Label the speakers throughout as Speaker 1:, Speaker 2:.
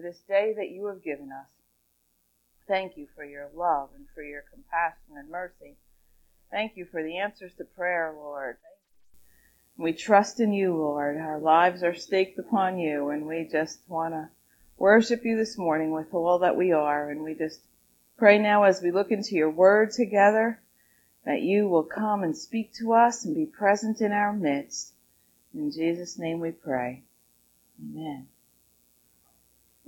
Speaker 1: for this day that you have given us. Thank you for your love and for your compassion and mercy. Thank you for the answers to prayer, Lord. We trust in you, Lord. Our lives are staked upon you, and we just want to worship you this morning with all that we are. And we just pray now as we look into your word together that you will come and speak to us and be present in our midst. In Jesus' name we pray. Amen.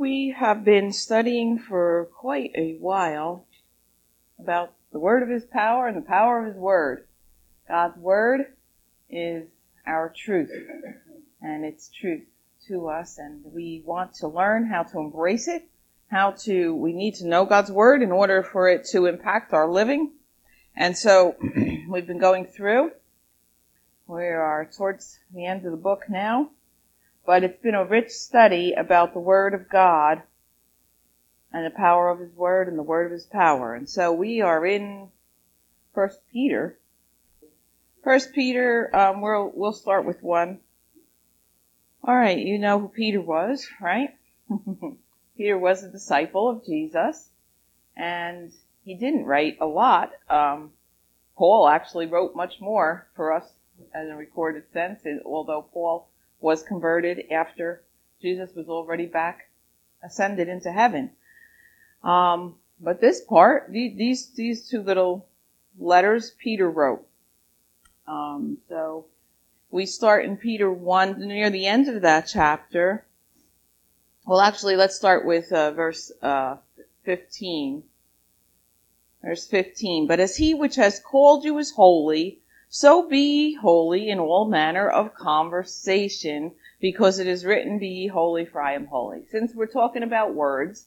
Speaker 1: We have been studying for quite a while about the word of his power and the power of his word. God's word is our truth, and it's truth to us, and we want to learn how to embrace it, how to, we need to know God's Word in order for it to impact our living. And so we've been going through. We are towards the end of the book now, but it's been a rich study about the Word of God and the power of His Word and the Word of His power. And so we are in First Peter, First Peter, um, we'll we'll start with one. All right, you know who Peter was, right? Peter was a disciple of Jesus, and he didn't write a lot. Um, Paul actually wrote much more for us in a recorded sense, although Paul was converted after Jesus was already back ascended into heaven. Um, but this part, these these two little letters Peter wrote. Um, so we start in Peter 1 near the end of that chapter. Well, actually, let's start with uh, verse uh, 15. Verse 15. But as he which has called you is holy, so be holy in all manner of conversation, because it is written, Be ye holy, for I am holy. Since we're talking about words,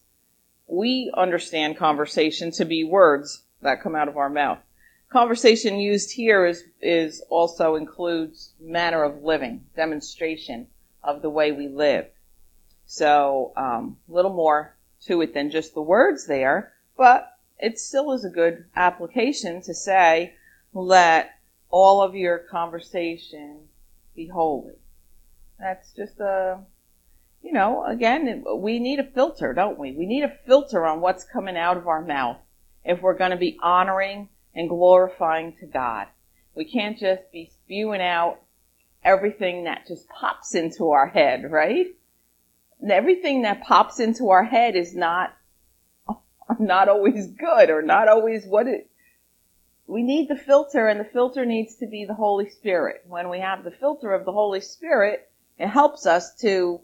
Speaker 1: we understand conversation to be words that come out of our mouth conversation used here is is also includes manner of living, demonstration of the way we live. So um, a little more to it than just the words there, but it still is a good application to say, let all of your conversation be holy. That's just a, you know, again, we need a filter, don't we? We need a filter on what's coming out of our mouth if we're going to be honoring and glorifying to God. We can't just be spewing out everything that just pops into our head, right? Everything that pops into our head is not, not always good or not always what it, we need the filter and the filter needs to be the Holy Spirit. When we have the filter of the Holy Spirit, it helps us to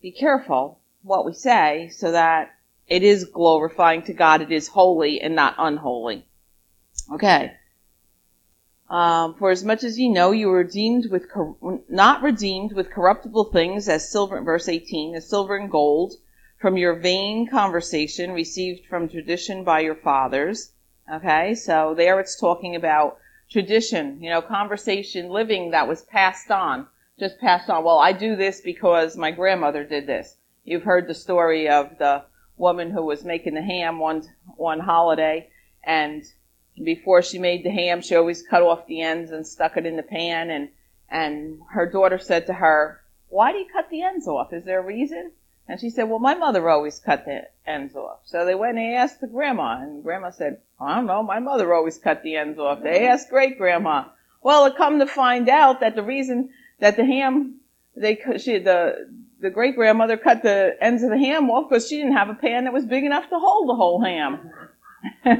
Speaker 1: be careful what we say so that it is glorifying to God, it is holy and not unholy. Okay. Um, for as much as ye know, you were redeemed with cor- not redeemed with corruptible things, as silver, verse 18, as silver and gold, from your vain conversation received from tradition by your fathers. Okay, so there it's talking about tradition, you know, conversation, living that was passed on, just passed on. Well, I do this because my grandmother did this. You've heard the story of the woman who was making the ham one one holiday, and before she made the ham, she always cut off the ends and stuck it in the pan. And, and her daughter said to her, why do you cut the ends off? Is there a reason? And she said, well, my mother always cut the ends off. So they went and asked the grandma, and grandma said, I don't know, my mother always cut the ends off. They asked great grandma. Well, it come to find out that the reason that the ham, they, she, the, the great grandmother cut the ends of the ham off because she didn't have a pan that was big enough to hold the whole ham.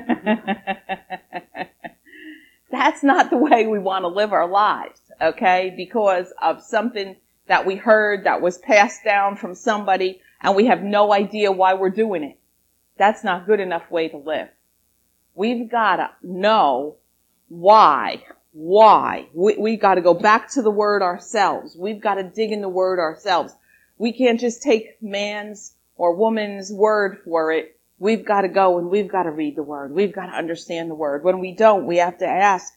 Speaker 1: That's not the way we want to live our lives, okay? Because of something that we heard that was passed down from somebody and we have no idea why we're doing it. That's not good enough way to live. We've got to know why. Why? We, we got to go back to the word ourselves. We've got to dig in the word ourselves. We can't just take man's or woman's word for it We've got to go and we've got to read the word. We've got to understand the word. When we don't, we have to ask,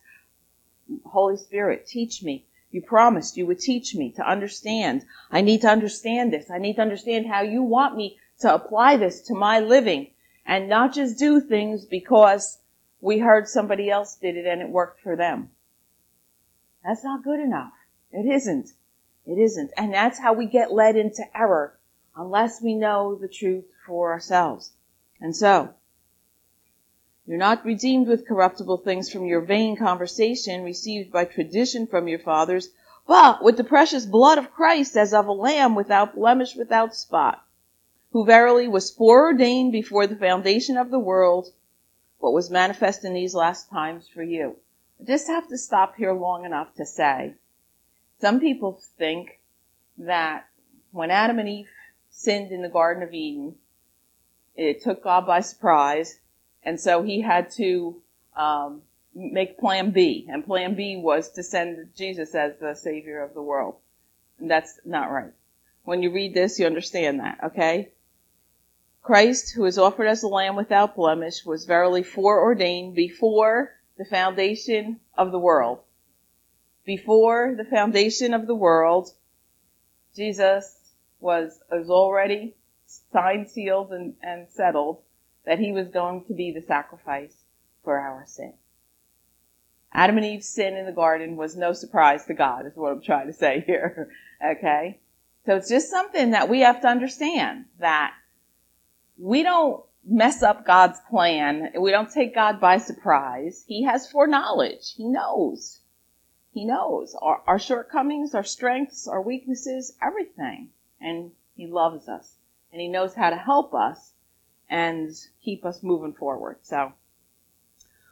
Speaker 1: Holy Spirit, teach me. You promised you would teach me to understand. I need to understand this. I need to understand how you want me to apply this to my living and not just do things because we heard somebody else did it and it worked for them. That's not good enough. It isn't. It isn't. And that's how we get led into error unless we know the truth for ourselves. And so, you're not redeemed with corruptible things from your vain conversation received by tradition from your fathers, but with the precious blood of Christ as of a lamb without blemish, without spot, who verily was foreordained before the foundation of the world, but was manifest in these last times for you. I just have to stop here long enough to say, some people think that when Adam and Eve sinned in the Garden of Eden, it took God by surprise and so he had to um, make plan B. And plan B was to send Jesus as the Savior of the world. And that's not right. When you read this, you understand that, okay? Christ, who is offered as a lamb without blemish, was verily foreordained before the foundation of the world. Before the foundation of the world, Jesus was, was already signed, sealed, and, and settled that he was going to be the sacrifice for our sin. Adam and Eve's sin in the garden was no surprise to God, is what I'm trying to say here. okay? So it's just something that we have to understand that we don't mess up God's plan. We don't take God by surprise. He has foreknowledge. He knows. He knows our, our shortcomings, our strengths, our weaknesses, everything. And He loves us. And He knows how to help us and keep us moving forward. So,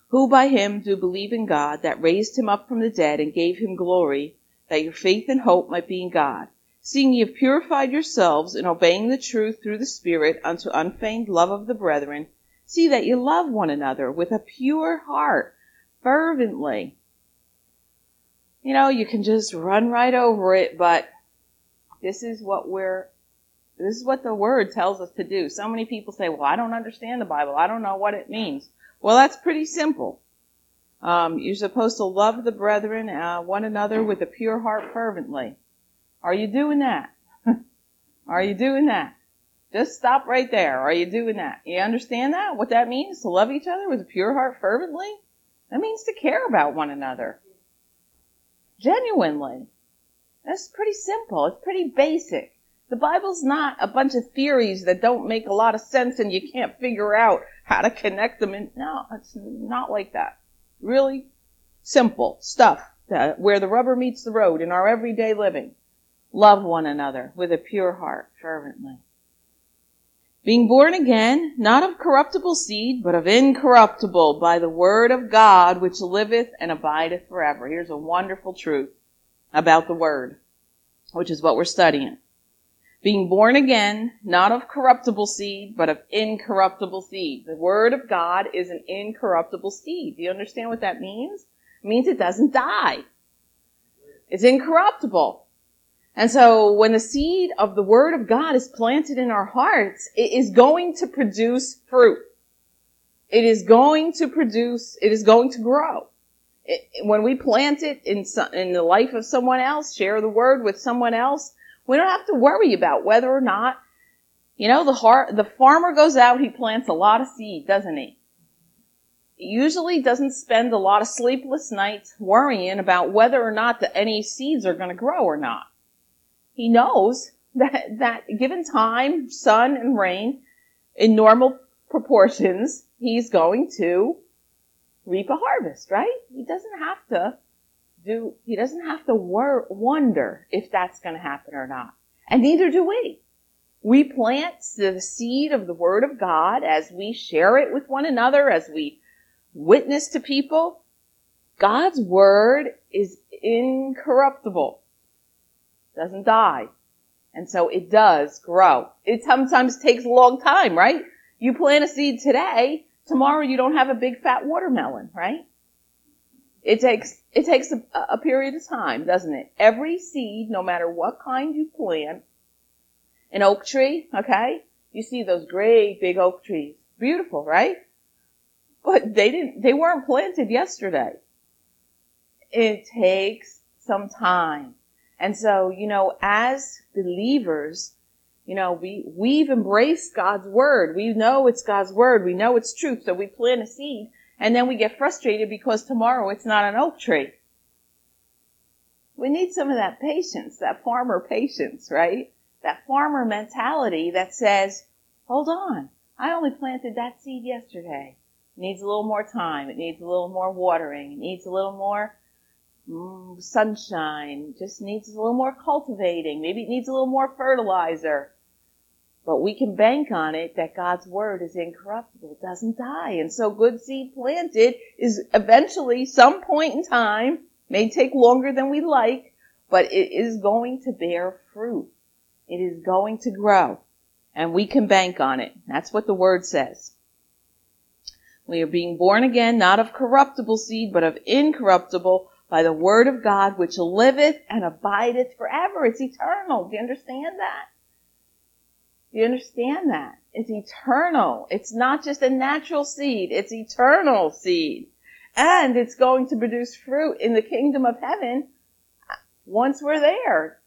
Speaker 1: who by him do believe in God that raised him up from the dead and gave him glory, that your faith and hope might be in God. Seeing ye have purified yourselves in obeying the truth through the Spirit unto unfeigned love of the brethren, see that ye love one another with a pure heart, fervently. You know, you can just run right over it, but this is what we're this is what the word tells us to do. So many people say, well, I don't understand the Bible. I don't know what it means. Well, that's pretty simple. Um, you're supposed to love the brethren, uh, one another with a pure heart fervently. Are you doing that? Are you doing that? Just stop right there. Are you doing that? You understand that? What that means? To love each other with a pure heart fervently? That means to care about one another. Genuinely. That's pretty simple. It's pretty basic. The Bible's not a bunch of theories that don't make a lot of sense and you can't figure out how to connect them. In. No, it's not like that. Really simple stuff that, where the rubber meets the road in our everyday living. Love one another with a pure heart fervently. Being born again, not of corruptible seed, but of incorruptible by the word of God which liveth and abideth forever. Here's a wonderful truth about the word, which is what we're studying being born again, not of corruptible seed, but of incorruptible seed. The word of God is an incorruptible seed. Do you understand what that means? It means it doesn't die. It's incorruptible. And so when the seed of the word of God is planted in our hearts, it is going to produce fruit. It is going to produce, it is going to grow. It, when we plant it in, in the life of someone else, share the word with someone else, we don't have to worry about whether or not, you know, the heart, the farmer goes out, he plants a lot of seed, doesn't he? He usually doesn't spend a lot of sleepless nights worrying about whether or not the, any seeds are going to grow or not. He knows that, that given time, sun and rain, in normal proportions, he's going to reap a harvest, right? He doesn't have to do, he doesn't have to wor- wonder if that's going to happen or not. And neither do we. We plant the seed of the Word of God as we share it with one another, as we witness to people. God's Word is incorruptible. Doesn't die. And so it does grow. It sometimes takes a long time, right? You plant a seed today, tomorrow you don't have a big fat watermelon, right? It takes, it takes a, a period of time, doesn't it? Every seed, no matter what kind you plant, an oak tree, okay? You see those great big oak trees. Beautiful, right? But they didn't, they weren't planted yesterday. It takes some time. And so, you know, as believers, you know, we, we've embraced God's word. We know it's God's word. We know it's truth. So we plant a seed and then we get frustrated because tomorrow it's not an oak tree. We need some of that patience, that farmer patience, right? that farmer mentality that says, hold on, I only planted that seed yesterday. It needs a little more time. It needs a little more watering. It needs a little more mm, sunshine. It just needs a little more cultivating. Maybe it needs a little more fertilizer. But we can bank on it that God's word is incorruptible, doesn't die. And so good seed planted is eventually some point in time, may take longer than we like, but it is going to bear fruit. It is going to grow. And we can bank on it. That's what the word says. We are being born again, not of corruptible seed, but of incorruptible by the word of God, which liveth and abideth forever. It's eternal. Do you understand that? Do you understand that? It's eternal. It's not just a natural seed. It's eternal seed. And it's going to produce fruit in the kingdom of heaven once we're there.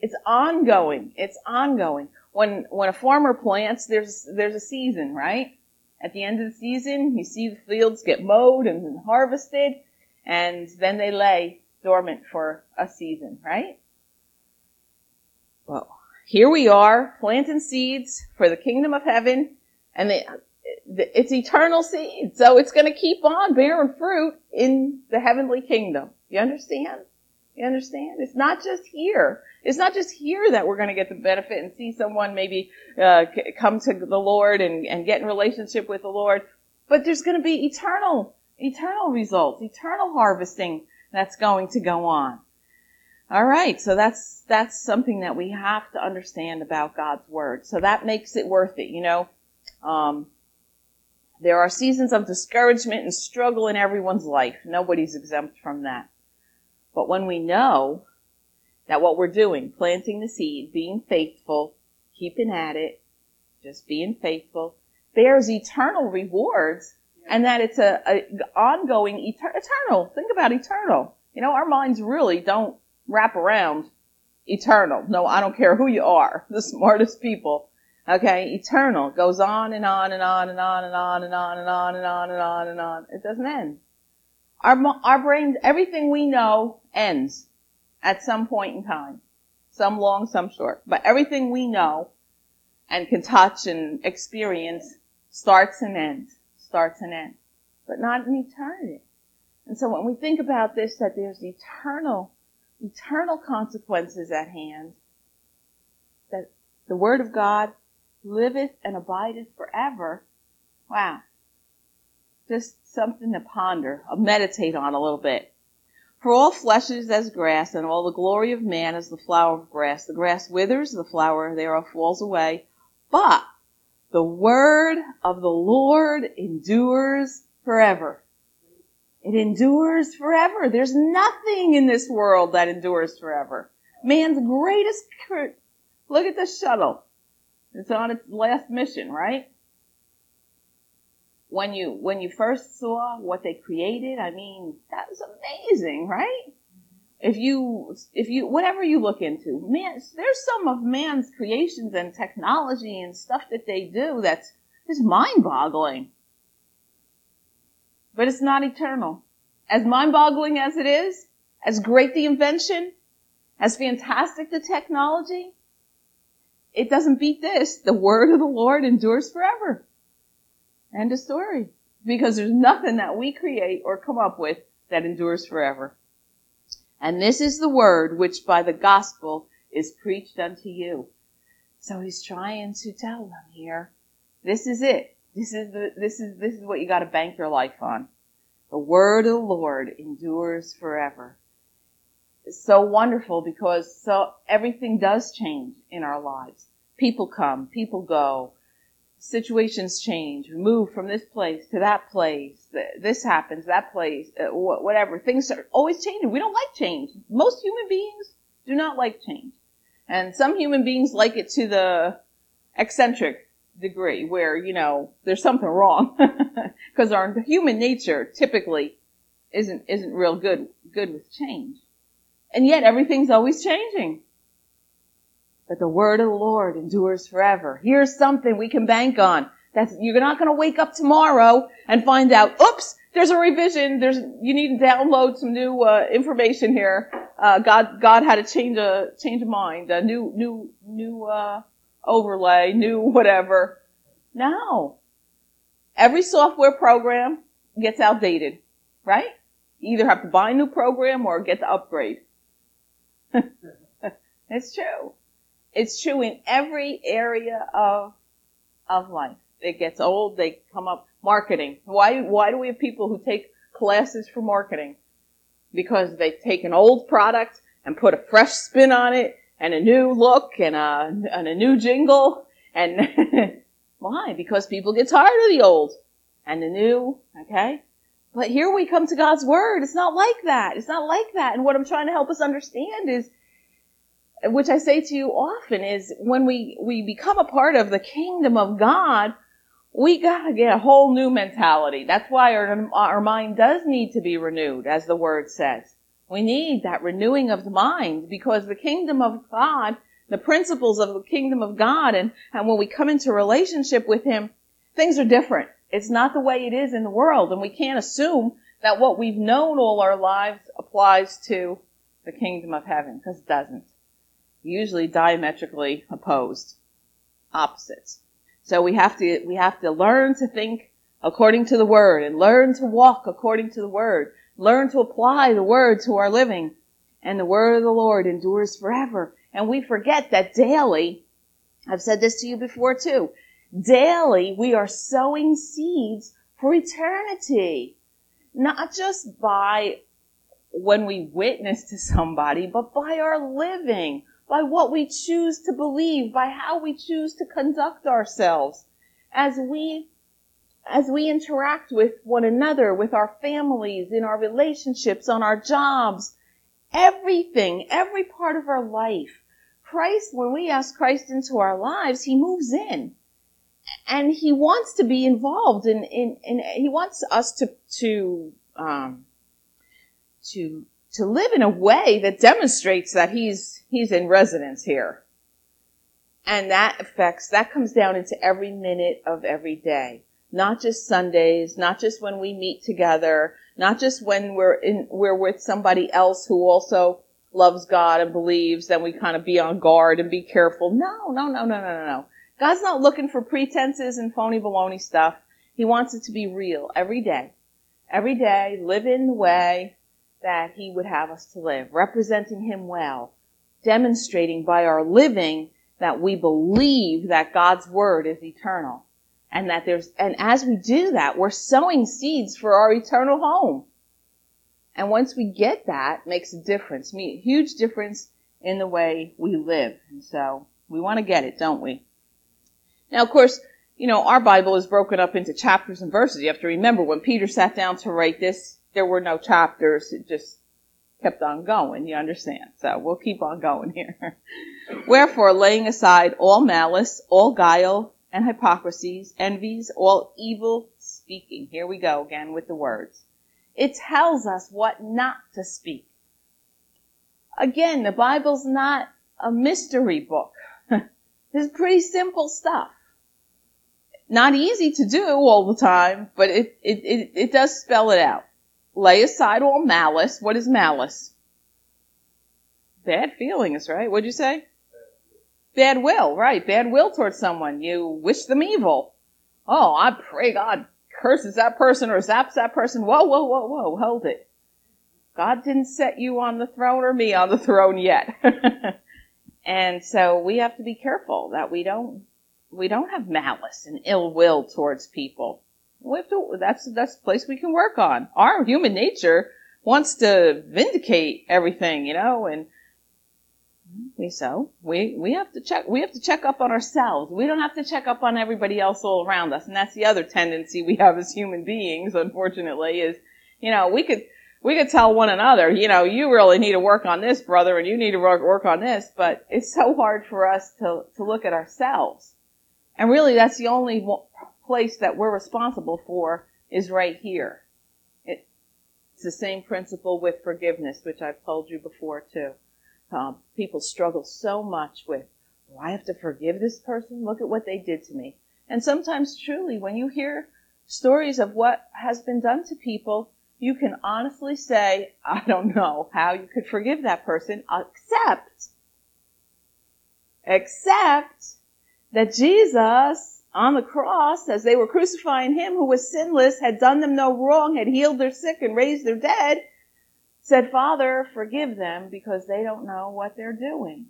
Speaker 1: It's ongoing. It's ongoing. When, when a farmer plants, there's, there's a season, right? At the end of the season, you see the fields get mowed and harvested, and then they lay dormant for a season, right? Well, here we are planting seeds for the kingdom of heaven, and they, it's eternal seed, so it's going to keep on bearing fruit in the heavenly kingdom. You understand? You understand? It's not just here. It's not just here that we're going to get the benefit and see someone maybe uh, come to the Lord and, and get in relationship with the Lord, but there's going to be eternal, eternal results, eternal harvesting that's going to go on. All right, so that's that's something that we have to understand about God's word. So that makes it worth it. You know, um, there are seasons of discouragement and struggle in everyone's life. Nobody's exempt from that. But when we know that what we're doing, planting the seed, being faithful, keeping at it, just being faithful, bears eternal rewards and that it's a, a ongoing etern- eternal. Think about eternal. You know, our minds really don't wrap around eternal. No, I don't care who you are, the smartest people. Okay, eternal goes on and on and on and on and on and on and on and on and on and on. It doesn't end. Our our brains, everything we know ends at some point in time. Some long, some short. But everything we know and can touch and experience starts and ends. Starts and ends. But not in eternity. And so when we think about this, that there's eternal, eternal consequences at hand, that the Word of God liveth and abideth forever, wow. Just something to ponder, uh, meditate on a little bit. For all flesh is as grass, and all the glory of man is the flower of grass. The grass withers, the flower thereof falls away. But the word of the Lord endures forever. It endures forever. There's nothing in this world that endures forever. Man's greatest, look at the shuttle. It's on its last mission, right? when you when you first saw what they created, I mean, that was amazing, right? If you if you whatever you look into, man, there's some of man's creations and technology and stuff that they do that's just mind-boggling. But it's not eternal. As mind-boggling as it is, as great the invention, as fantastic the technology, it doesn't beat this. The word of the Lord endures forever. End of story. Because there's nothing that we create or come up with that endures forever. And this is the word which by the gospel is preached unto you. So he's trying to tell them here, this is it. This is the, this is, this is what you gotta bank your life on. The word of the Lord endures forever. It's so wonderful because so everything does change in our lives. People come, people go, situations change. We move from this place to that place. This happens, that place, uh, whatever. Things are always changing. We don't like change. Most human beings do not like change. And some human beings like it to the eccentric degree where, you know, there's something wrong. Because our human nature typically isn't, isn't real good, good with change. And yet everything's always changing but the word of the Lord endures forever. Here's something we can bank on. That's, you're not going to wake up tomorrow and find out, oops, there's a revision. There's you need to download some new uh, information here. Uh, God God had to change a change of mind, a new new new uh, overlay, new whatever. No, every software program gets outdated, right? You either have to buy a new program or get the upgrade. it's true. It's true in every area of of life. It gets old. They come up marketing. Why, why do we have people who take classes for marketing? Because they take an old product and put a fresh spin on it and a new look and a, and a new jingle. And why? Because people get tired of the old and the new, okay? But here we come to God's Word. It's not like that. It's not like that. And what I'm trying to help us understand is, which I say to you often, is when we, we become a part of the kingdom of God, we gotta get a whole new mentality. That's why our, our mind does need to be renewed, as the word says. We need that renewing of the mind because the kingdom of God, the principles of the kingdom of God, and, and when we come into relationship with Him, things are different. It's not the way it is in the world, and we can't assume that what we've known all our lives applies to the kingdom of heaven, because it doesn't. Usually diametrically opposed. Opposites. So we have to, we have to learn to think according to the word and learn to walk according to the word. Learn to apply the word to our living. And the word of the Lord endures forever. And we forget that daily, I've said this to you before too, daily we are sowing seeds for eternity. Not just by when we witness to somebody, but by our living, by what we choose to believe, by how we choose to conduct ourselves as we as we interact with one another, with our families, in our relationships, on our jobs, everything, every part of our life. Christ, when we ask Christ into our lives, He moves in. And He wants to be involved in, in, in He wants us to, to, um, to to live in a way that demonstrates that he's, he's in residence here. And that affects, that comes down into every minute of every day. Not just Sundays, not just when we meet together, not just when we're in, we're with somebody else who also loves God and believes, then we kind of be on guard and be careful. No, no, no, no, no, no, no. God's not looking for pretenses and phony baloney stuff. He wants it to be real every day. Every day, live in the way that he would have us to live, representing him well, demonstrating by our living that we believe that God's word is eternal. And that there's, and as we do that, we're sowing seeds for our eternal home. And once we get that, makes a difference, a huge difference in the way we live. And so we want to get it, don't we? Now, of course, you know, our Bible is broken up into chapters and verses. You have to remember when Peter sat down to write this, there were no chapters. It just kept on going. You understand? So we'll keep on going here. Wherefore, laying aside all malice, all guile, and hypocrisies, envies, all evil speaking. Here we go again with the words. It tells us what not to speak. Again, the Bible's not a mystery book. it's pretty simple stuff. Not easy to do all the time, but it, it, it, it does spell it out. Lay aside all malice. What is malice? Bad feelings, right? What'd you say? Bad will, right. Bad will towards someone. You wish them evil. Oh, I pray God curses that person or zaps that person. Whoa, whoa, whoa, whoa, hold it. God didn't set you on the throne or me on the throne yet. and so we have to be careful that we don't, we don't have malice and ill will towards people. We have to, that's, that's a place we can work on. Our human nature wants to vindicate everything, you know, and so we we have to check we have to check up on ourselves. We don't have to check up on everybody else all around us, and that's the other tendency we have as human beings. Unfortunately, is you know we could we could tell one another, you know, you really need to work on this, brother, and you need to work work on this. But it's so hard for us to to look at ourselves, and really that's the only place that we're responsible for is right here. It, it's the same principle with forgiveness, which I've told you before too. Um, people struggle so much with, do I have to forgive this person? Look at what they did to me. And sometimes truly, when you hear stories of what has been done to people, you can honestly say, I don't know how you could forgive that person, except, except that Jesus on the cross, as they were crucifying him who was sinless, had done them no wrong, had healed their sick and raised their dead, said, Father, forgive them because they don't know what they're doing.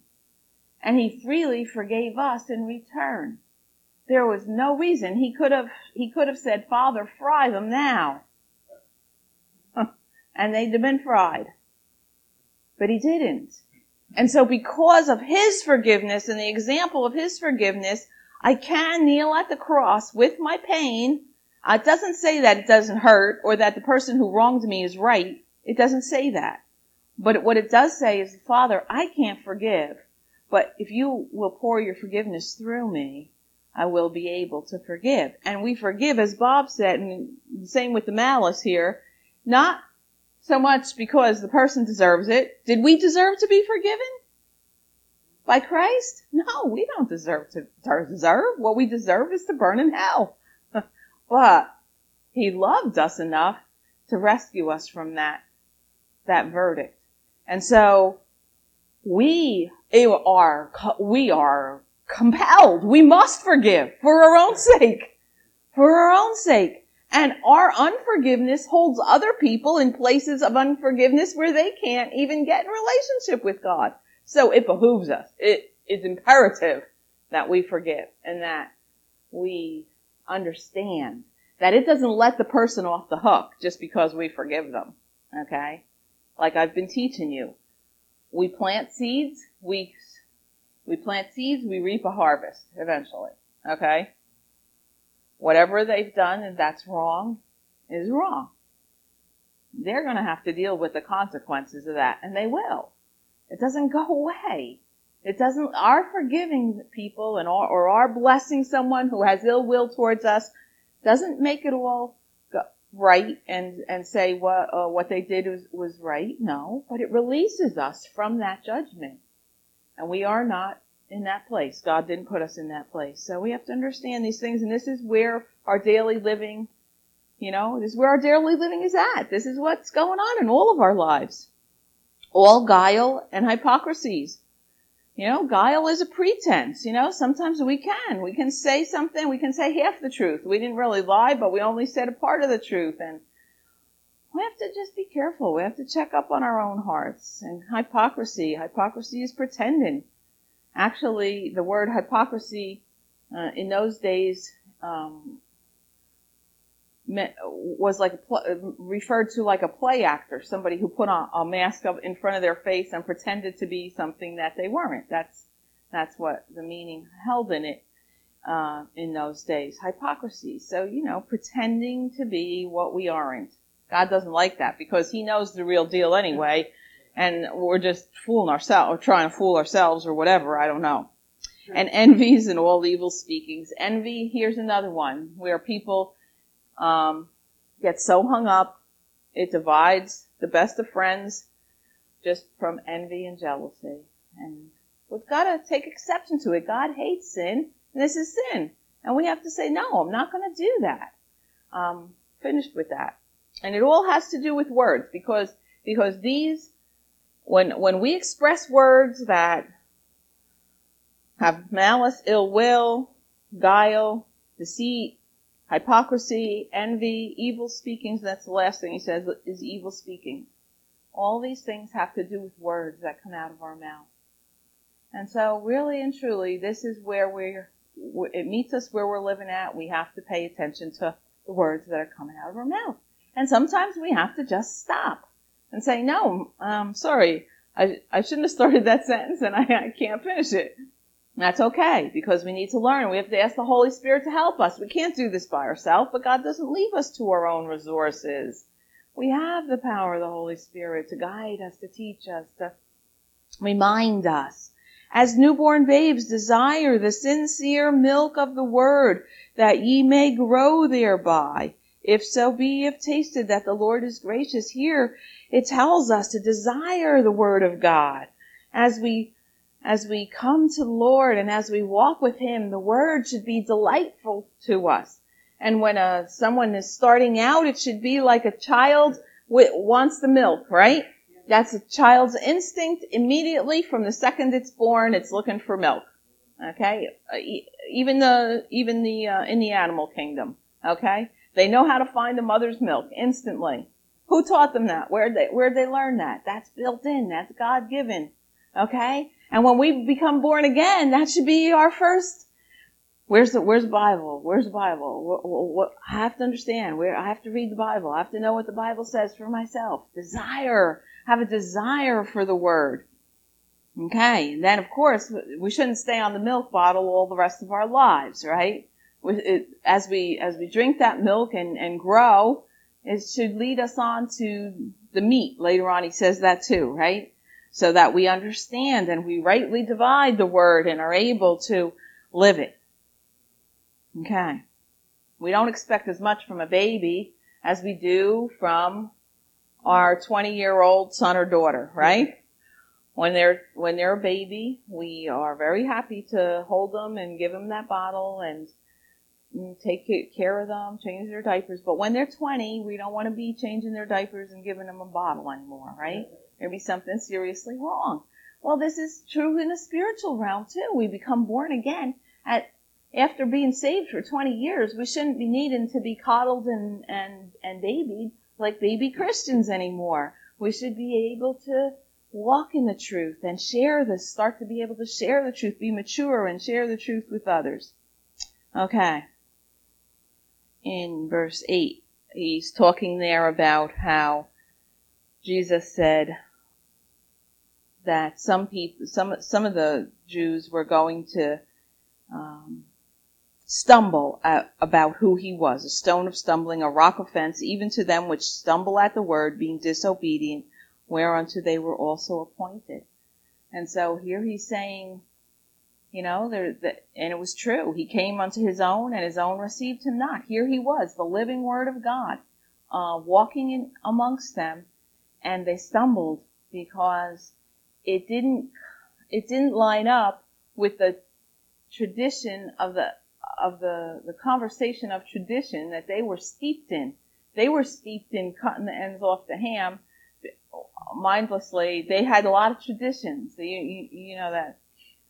Speaker 1: And he freely forgave us in return. There was no reason he could have, he could have said, Father, fry them now. and they'd have been fried. But he didn't. And so because of his forgiveness and the example of his forgiveness, I can kneel at the cross with my pain. Uh, it doesn't say that it doesn't hurt or that the person who wronged me is right. It doesn't say that. But what it does say is, Father, I can't forgive, but if you will pour your forgiveness through me, I will be able to forgive. And we forgive, as Bob said, and the same with the malice here, not so much because the person deserves it. Did we deserve to be forgiven? By Christ? No, we don't deserve to deserve. What we deserve is to burn in hell. but He loved us enough to rescue us from that, that verdict. And so we are, we are compelled. We must forgive for our own sake. For our own sake. And our unforgiveness holds other people in places of unforgiveness where they can't even get in relationship with God. So it behooves us. It is imperative that we forgive and that we understand that it doesn't let the person off the hook just because we forgive them. Okay? Like I've been teaching you. We plant seeds, we, we plant seeds, we reap a harvest eventually. Okay? Whatever they've done and that's wrong is wrong. They're gonna have to deal with the consequences of that and they will. It doesn't go away. It doesn't, our forgiving people and or, or our blessing someone who has ill will towards us doesn't make it all right and and say what uh, what they did was was right. No, but it releases us from that judgment, and we are not in that place. God didn't put us in that place, so we have to understand these things. And this is where our daily living, you know, this is where our daily living is at. This is what's going on in all of our lives. All guile and hypocrisies you know, guile is a pretense. You know, sometimes we can. We can say something, we can say half the truth. We didn't really lie, but we only said a part of the truth. And we have to just be careful. We have to check up on our own hearts. And hypocrisy, hypocrisy is pretending. Actually, the word hypocrisy uh, in those days um, was like referred to like a play actor, somebody who put on a mask up in front of their face and pretended to be something that they weren't. That's that's what the meaning held in it uh, in those days. Hypocrisy. So you know, pretending to be what we aren't. God doesn't like that because He knows the real deal anyway, and we're just fooling ourselves or trying to fool ourselves or whatever. I don't know. And envies and all evil speakings. Envy. Here's another one where people um, gets so hung up, it divides the best of friends just from envy and jealousy. And we've got to take exception to it. God hates sin, and this is sin. And we have to say, no, I'm not going to do that. Um, finished with that. And it all has to do with words because, because these, when, when we express words that have malice, ill will, guile, deceit, Hypocrisy, envy, evil speakings, that's the last thing he says, is evil speaking. All these things have to do with words that come out of our mouth. And so really and truly, this is where we're, it meets us where we're living at. We have to pay attention to the words that are coming out of our mouth. And sometimes we have to just stop and say, no, um, sorry, I, I shouldn't have started that sentence and I, I can't finish it. That's okay because we need to learn. We have to ask the Holy Spirit to help us. We can't do this by ourselves, but God doesn't leave us to our own resources. We have the power of the Holy Spirit to guide us, to teach us, to remind us. As newborn babes desire the sincere milk of the word that ye may grow thereby. If so be ye have tasted that the Lord is gracious. Here it tells us to desire the word of God as we as we come to the Lord and as we walk with Him, the Word should be delightful to us. And when uh, someone is starting out, it should be like a child wants the milk, right? That's a child's instinct immediately from the second it's born, it's looking for milk. Okay? Uh, even the, even the, uh, in the animal kingdom. Okay? They know how to find the mother's milk instantly. Who taught them that? Where'd they, where'd they learn that? That's built in. That's God given. Okay? And when we become born again, that should be our first Where's the Where's the Bible? Where's the Bible? What, what, I have to understand. Where I have to read the Bible. I have to know what the Bible says for myself. Desire. Have a desire for the Word. Okay. And then, of course, we shouldn't stay on the milk bottle all the rest of our lives, right? It, as we as we drink that milk and and grow, it should lead us on to the meat. Later on, he says that too, right? So that we understand and we rightly divide the word and are able to live it. Okay. We don't expect as much from a baby as we do from our 20 year old son or daughter, right? When they're, when they're a baby, we are very happy to hold them and give them that bottle and take care of them, change their diapers. But when they're 20, we don't want to be changing their diapers and giving them a bottle anymore, right? There'd be something seriously wrong. Well, this is true in the spiritual realm too. We become born again at after being saved for 20 years, we shouldn't be needing to be coddled and, and, and babied like baby Christians anymore. We should be able to walk in the truth and share this, start to be able to share the truth, be mature and share the truth with others. Okay. In verse 8, he's talking there about how Jesus said that some people, some, some of the Jews were going to um, stumble at, about who he was, a stone of stumbling, a rock offense, even to them which stumble at the word, being disobedient, whereunto they were also appointed. And so here he's saying, you know, there, the, and it was true. He came unto his own, and his own received him not. Here he was, the living word of God, uh, walking in amongst them, and they stumbled because it didn't, it didn't line up with the tradition of the of the, the conversation of tradition that they were steeped in. They were steeped in cutting the ends off the ham mindlessly. They had a lot of traditions. You, you, you know that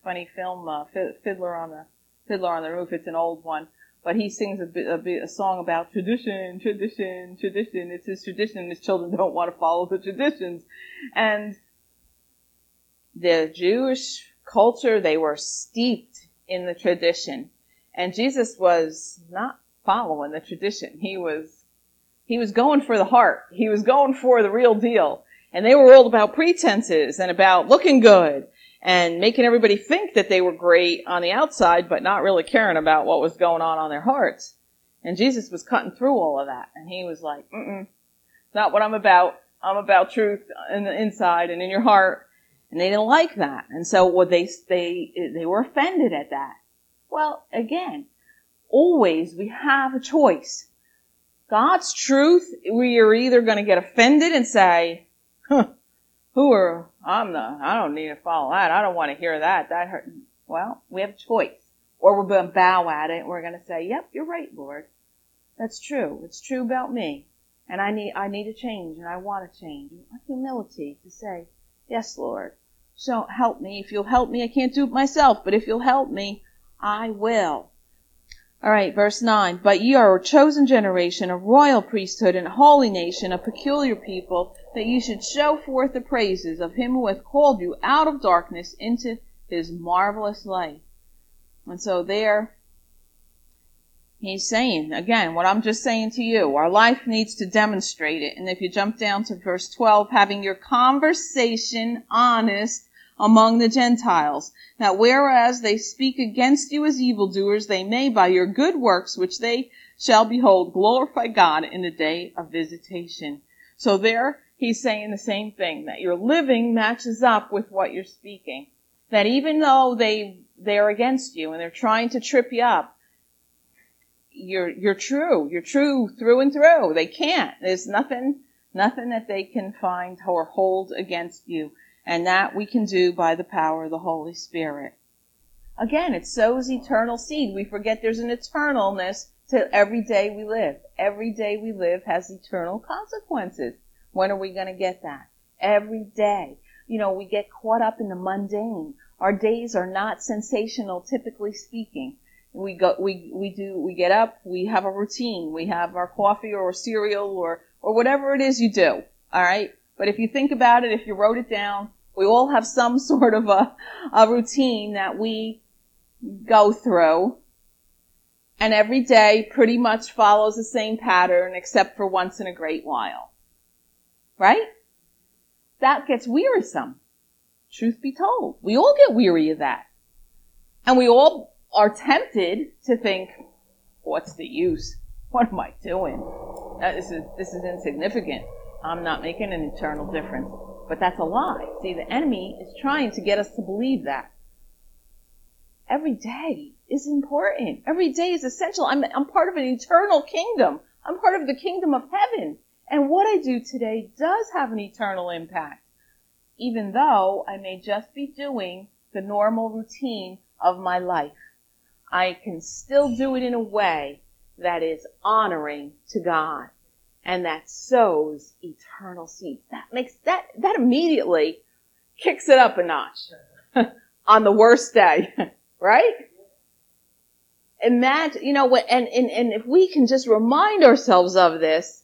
Speaker 1: funny film, uh, Fiddler on the Fiddler on the Roof. It's an old one, but he sings a, bit, a, bit, a song about tradition, tradition, tradition. It's his tradition, his children don't want to follow the traditions. And the Jewish culture, they were steeped in the tradition. And Jesus was not following the tradition. He was, he was going for the heart. He was going for the real deal. And they were all about pretenses and about looking good and making everybody think that they were great on the outside, but not really caring about what was going on on their hearts. And Jesus was cutting through all of that. And he was like, mm-mm, not what I'm about. I'm about truth in the inside and in your heart. And they didn't like that. And so what they, they, they were offended at that. Well, again, always we have a choice. God's truth, we are either going to get offended and say, huh, who are, I'm the, I don't need to follow that. I don't want to hear that. That hurt. Well, we have a choice. Or we're going to bow at it and we're going to say, yep, you're right, Lord. That's true. It's true about me. And I need, I need to change and I want to change. Humility to say, yes, Lord. So help me. If you'll help me, I can't do it myself, but if you'll help me, I will. All right, verse 9. But ye are a chosen generation, a royal priesthood, and a holy nation, a peculiar people, that ye should show forth the praises of him who hath called you out of darkness into his marvelous light. And so there, he's saying, again, what I'm just saying to you, our life needs to demonstrate it. And if you jump down to verse 12, having your conversation honest among the Gentiles. Now whereas they speak against you as evildoers, they may by your good works, which they shall behold, glorify God in the day of visitation. So there he's saying the same thing, that your living matches up with what you're speaking. That even though they, they're against you and they're trying to trip you up, you're, you're true. You're true through and through. They can't. There's nothing, nothing that they can find or hold against you. And that we can do by the power of the Holy Spirit. Again, it sows eternal seed. We forget there's an eternalness to every day we live. Every day we live has eternal consequences. When are we going to get that? Every day. You know, we get caught up in the mundane. Our days are not sensational, typically speaking. We go, we, we do, we get up, we have a routine, we have our coffee or cereal or, or whatever it is you do. Alright? But if you think about it, if you wrote it down, we all have some sort of a, a routine that we go through. And every day pretty much follows the same pattern except for once in a great while. Right? That gets wearisome. Truth be told. We all get weary of that. And we all are tempted to think, what's the use? What am I doing? This is, this is insignificant. I'm not making an eternal difference. But that's a lie. See, the enemy is trying to get us to believe that. Every day is important. Every day is essential. I'm, I'm part of an eternal kingdom. I'm part of the kingdom of heaven. And what I do today does have an eternal impact. Even though I may just be doing the normal routine of my life. I can still do it in a way that is honoring to God and that sows eternal seeds. That makes that, that immediately kicks it up a notch on the worst day, right? Imagine, you know, and, and, and if we can just remind ourselves of this,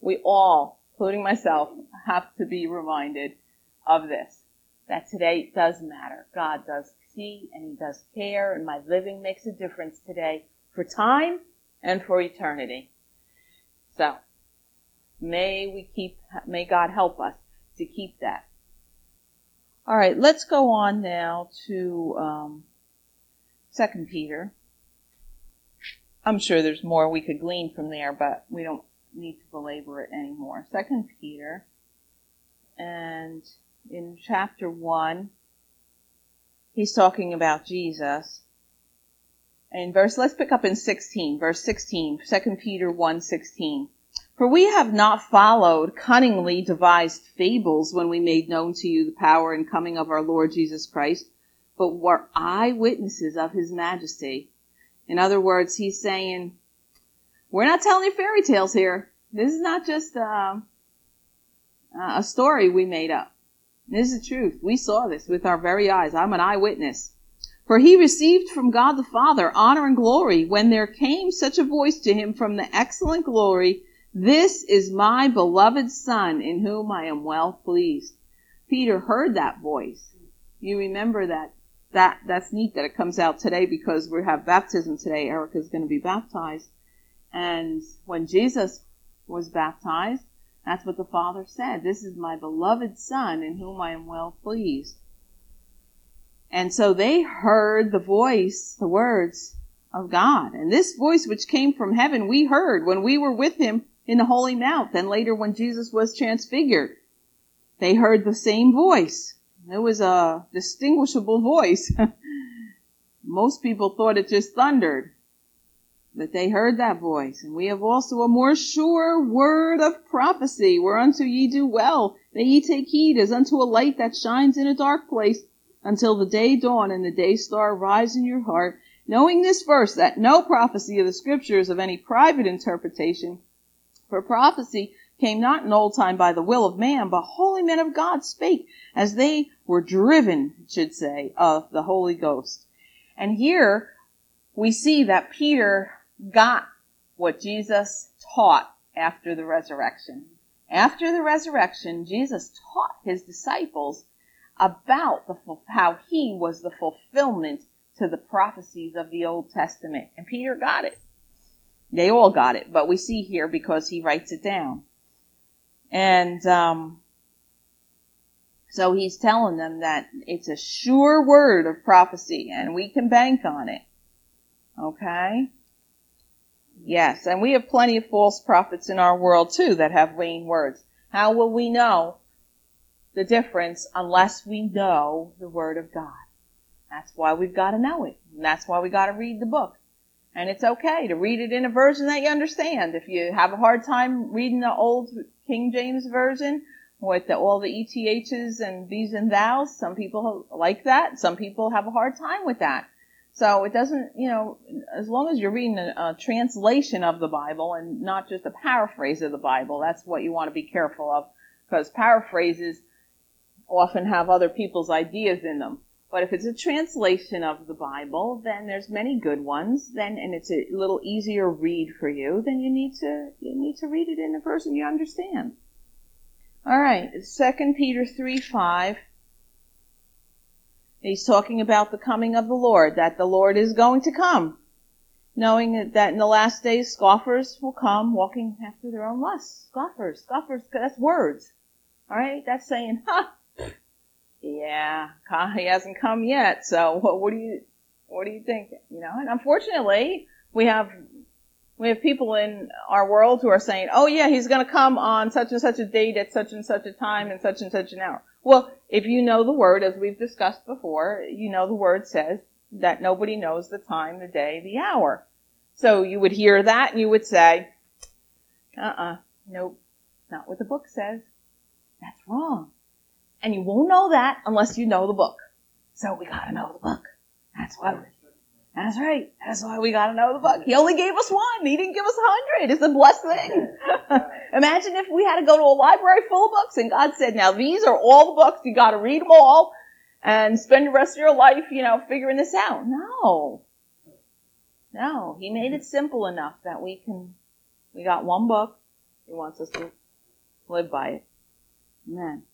Speaker 1: we all, including myself, have to be reminded of this. That today does matter. God does and He does care and my living makes a difference today for time and for eternity. So, May we keep, may God help us to keep that. All right, let's go on now to um, Second Peter. I'm sure there's more we could glean from there, but we don't need to belabor it anymore. Second Peter, and in chapter one, he's talking about Jesus. And verse, let's pick up in 16, verse 16, 2 Peter 1, 16. For we have not followed cunningly devised fables when we made known to you the power and coming of our Lord Jesus Christ, but were eyewitnesses of his majesty. In other words, he's saying, we're not telling you fairy tales here. This is not just uh, a story we made up. This is the truth. We saw this with our very eyes. I'm an eyewitness. For he received from God the Father honor and glory when there came such a voice to him from the excellent glory this is my beloved son in whom I am well pleased. Peter heard that voice. You remember that that that's neat that it comes out today because we have baptism today. Erica's going to be baptized. And when Jesus was baptized, that's what the Father said. This is my beloved Son in whom I am well pleased. And so they heard the voice, the words of God. And this voice which came from heaven we heard when we were with him in the Holy Mount. Then later when Jesus was transfigured, they heard the same voice. It was a distinguishable voice. Most people thought it just thundered, but they heard that voice. And we have also a more sure word of prophecy, whereunto ye do well that ye take heed as unto a light that shines in a dark place until the day dawn and the day star rise in your heart, knowing this verse that no prophecy of the scriptures of any private interpretation for prophecy came not in old time by the will of man, but holy men of God spake as they were driven, should say, of the Holy Ghost. And here we see that Peter got what Jesus taught after the resurrection. After the resurrection, Jesus taught his disciples about the, how he was the fulfillment to the prophecies of the Old Testament. And Peter got it. They all got it, but we see here because he writes it down. And um, so he's telling them that it's a sure word of prophecy and we can bank on it. Okay? Yes, and we have plenty of false prophets in our world too that have vain words. How will we know the difference unless we know the Word of God? That's why we've got to know it. And that's why we got to read the book. And it's okay to read it in a version that you understand. If you have a hard time reading the old King James version with the, all the ETHs and these and thous, some people like that. Some people have a hard time with that. So it doesn't, you know, as long as you're reading a, a, translation of the Bible and not just a paraphrase of the Bible, that's what you want to be careful of because paraphrases often have other people's ideas in them. But if it's a translation of the Bible, then there's many good ones. Then, and it's a little easier read for you. Then you need to you need to read it in a version you understand. All right, Second Peter three five. He's talking about the coming of the Lord, that the Lord is going to come, knowing that in the last days scoffers will come, walking after their own lusts. Scoffers, scoffers. That's words. All right, that's saying, ha. Yeah, he hasn't come yet. So what, what do you, what do you think? You know, and unfortunately, we have we have people in our world who are saying, "Oh yeah, he's going to come on such and such a date at such and such a time and such and such an hour." Well, if you know the word, as we've discussed before, you know the word says that nobody knows the time, the day, the hour. So you would hear that and you would say, "Uh-uh, nope, not what the book says. That's wrong." And you won't know that unless you know the book. So we gotta know the book. That's why. That's right. That's why we gotta know the book. He only gave us one. He didn't give us a hundred. It's a blessed thing. Imagine if we had to go to a library full of books and God said, now these are all the books. You gotta read them all and spend the rest of your life, you know, figuring this out. No. No. He made it simple enough that we can, we got one book. He wants us to live by it. Amen.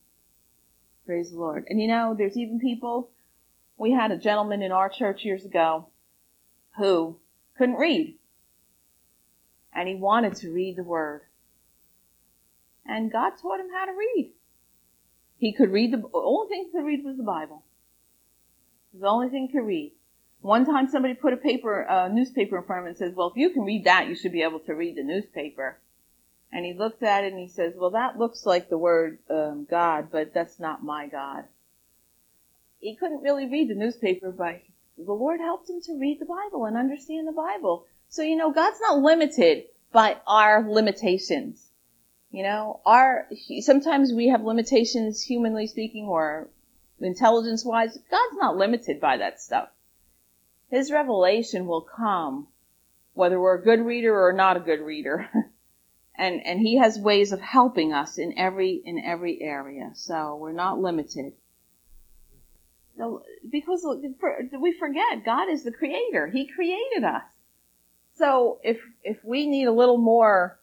Speaker 1: Praise the Lord. And you know, there's even people, we had a gentleman in our church years ago who couldn't read. And he wanted to read the Word. And God taught him how to read. He could read the, only thing he could read was the Bible. The only thing he could read. One time somebody put a paper, a newspaper in front of him and says, well, if you can read that, you should be able to read the newspaper. And he looked at it and he says, well, that looks like the word um, God, but that's not my God. He couldn't really read the newspaper, but the Lord helped him to read the Bible and understand the Bible. So, you know, God's not limited by our limitations. You know, our, sometimes we have limitations, humanly speaking, or intelligence wise. God's not limited by that stuff. His revelation will come whether we're a good reader or not a good reader. and and he has ways of helping us in every in every area so we're not limited because we forget god is the creator. He created us. So if if we need a little more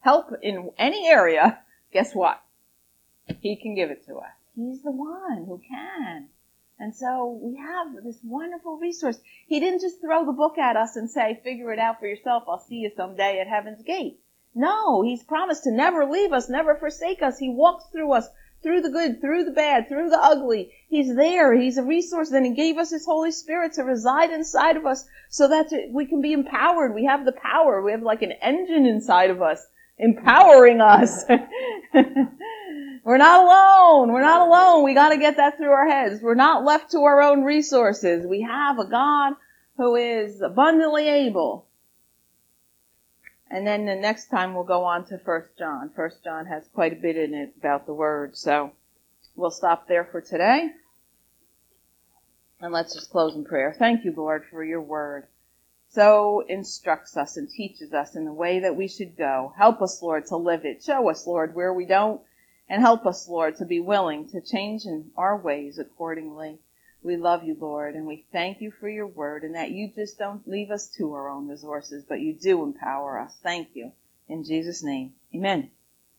Speaker 1: help in any area guess what? He can give it to us. He's the one who can. And so we have this wonderful resource. He didn't just throw the book at us and say figure it out for yourself. I'll see you someday at heaven's gate. No, He's promised to never leave us, never forsake us. He walks through us, through the good, through the bad, through the ugly. He's there. He's a resource. Then He gave us His Holy Spirit to reside inside of us so that we can be empowered. We have the power. We have like an engine inside of us, empowering us. We're not alone. We're not alone. We gotta get that through our heads. We're not left to our own resources. We have a God who is abundantly able and then the next time we'll go on to First John. First John has quite a bit in it about the word, so we'll stop there for today. And let's just close in prayer. Thank you, Lord, for your word. So instructs us and teaches us in the way that we should go. Help us, Lord, to live it. Show us, Lord, where we don't, and help us, Lord, to be willing to change in our ways accordingly. We love you, Lord, and we thank you for your word and that you just don't leave us to our own resources, but you do empower us. Thank you. In Jesus' name, amen.